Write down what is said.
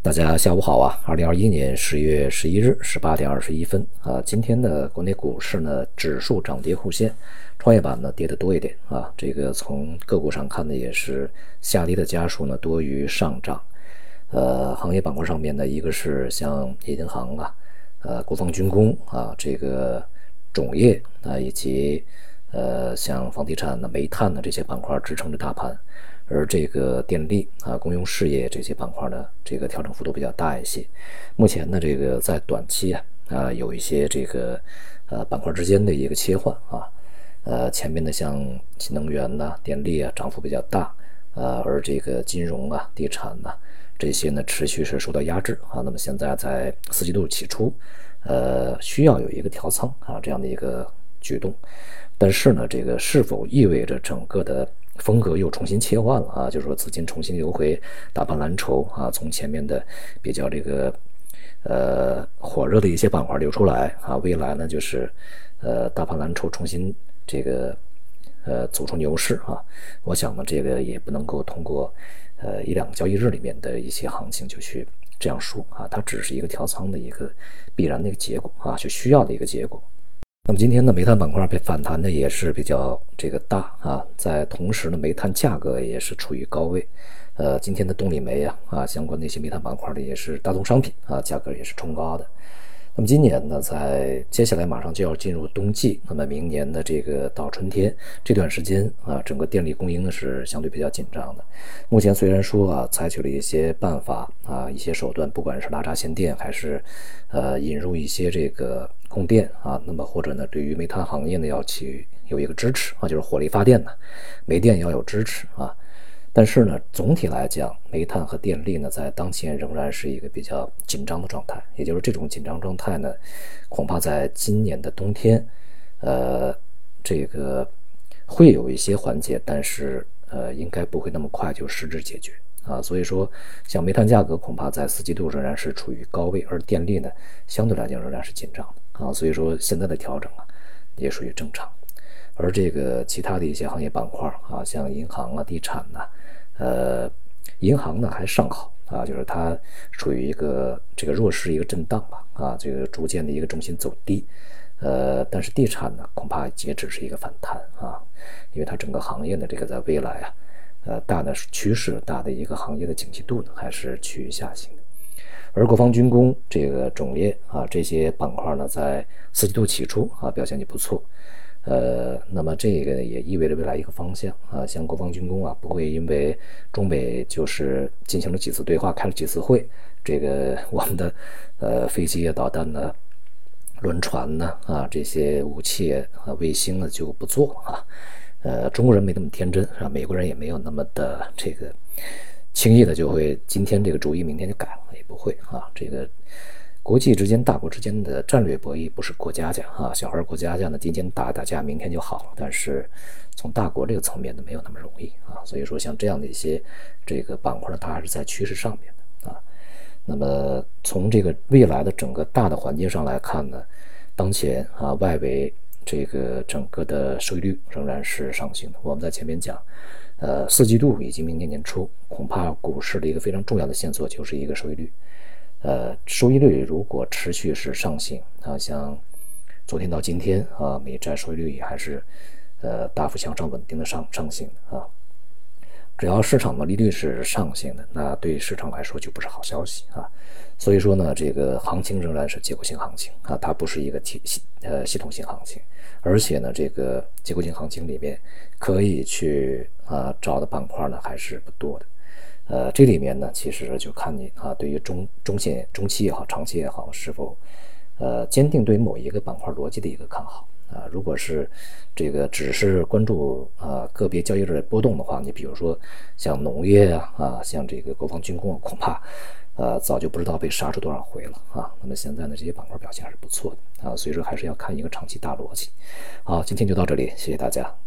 大家下午好啊！二零二一年十月十一日十八点二十一分啊，今天的国内股市呢，指数涨跌互现，创业板呢跌得多一点啊。这个从个股上看呢，也是下跌的家数呢多于上涨。呃，行业板块上面呢，一个是像银行啊、呃国防军工啊、这个种业啊，以及呃像房地产的、煤炭呢这些板块支撑着大盘。而这个电力啊、公用事业这些板块呢，这个调整幅度比较大一些。目前呢，这个在短期啊啊有一些这个呃板块之间的一个切换啊，呃前面的像新能源呐、电力啊涨幅比较大，呃而这个金融啊、地产呐这些呢持续是受到压制啊。那么现在在四季度起初，呃需要有一个调仓啊这样的一个举动，但是呢，这个是否意味着整个的？风格又重新切换了啊，就是说资金重新流回大盘蓝筹啊，从前面的比较这个呃火热的一些板块流出来啊，未来呢就是呃大盘蓝筹重新这个呃走出牛市啊，我想呢这个也不能够通过呃一两个交易日里面的一些行情就去这样说啊，它只是一个调仓的一个必然的一个结果啊，就需要的一个结果。那么今天呢，煤炭板块被反弹的也是比较这个大啊，在同时呢，煤炭价格也是处于高位，呃，今天的动力煤啊啊相关的一些煤炭板块的也是大宗商品啊，价格也是冲高的。那么今年呢，在接下来马上就要进入冬季，那么明年的这个到春天这段时间啊，整个电力供应呢是相对比较紧张的。目前虽然说啊，采取了一些办法啊，一些手段，不管是拉闸限电，还是呃引入一些这个供电啊，那么或者呢，对于煤炭行业呢要去有一个支持啊，就是火力发电呢，煤电要有支持啊。但是呢，总体来讲，煤炭和电力呢，在当前仍然是一个比较紧张的状态。也就是这种紧张状态呢，恐怕在今年的冬天，呃，这个会有一些缓解，但是呃，应该不会那么快就实质解决啊。所以说，像煤炭价格恐怕在四季度仍然是处于高位，而电力呢，相对来讲仍然是紧张的啊。所以说，现在的调整啊，也属于正常。而这个其他的一些行业板块啊，像银行啊、地产呐。呃，银行呢还尚好啊，就是它处于一个这个弱势一个震荡吧，啊，这个逐渐的一个重心走低，呃，但是地产呢恐怕也只是一个反弹啊，因为它整个行业的这个在未来啊，呃，大的趋势大的一个行业的景气度呢还是趋于下行，而国防军工这个种业啊这些板块呢在四季度起初啊表现就不错。呃，那么这个也意味着未来一个方向啊，像国防军工啊，不会因为中美就是进行了几次对话，开了几次会，这个我们的呃飞机啊、导弹呢、轮船呢啊这些武器啊、卫星呢就不做啊。呃，中国人没那么天真是吧？美国人也没有那么的这个轻易的就会今天这个主意，明天就改了，也不会啊。这个。国际之间、大国之间的战略博弈不是过家家啊，小孩过家家呢，今天打打架，明天就好了。但是从大国这个层面呢，没有那么容易啊。所以说，像这样的一些这个板块呢，它还是在趋势上面的啊。那么从这个未来的整个大的环境上来看呢，当前啊，外围这个整个的收益率仍然是上行的。我们在前面讲，呃，四季度以及明年年初，恐怕股市的一个非常重要的线索就是一个收益率。呃，收益率如果持续是上行啊，像昨天到今天啊，美债收益率也还是呃大幅向上稳定的上上行啊。只要市场的利率是上行的，那对市场来说就不是好消息啊。所以说呢，这个行情仍然是结构性行情啊，它不是一个体系呃系统性行情，而且呢，这个结构性行情里面可以去啊找的板块呢还是不多的。呃，这里面呢，其实就看你啊，对于中中线、中期也好，长期也好，是否呃坚定对某一个板块逻辑的一个看好啊？如果是这个只是关注啊个别交易日波动的话，你比如说像农业啊啊，像这个国防军工，恐怕呃早就不知道被杀出多少回了啊。那么现在呢，这些板块表现还是不错的啊，所以说还是要看一个长期大逻辑。好，今天就到这里，谢谢大家。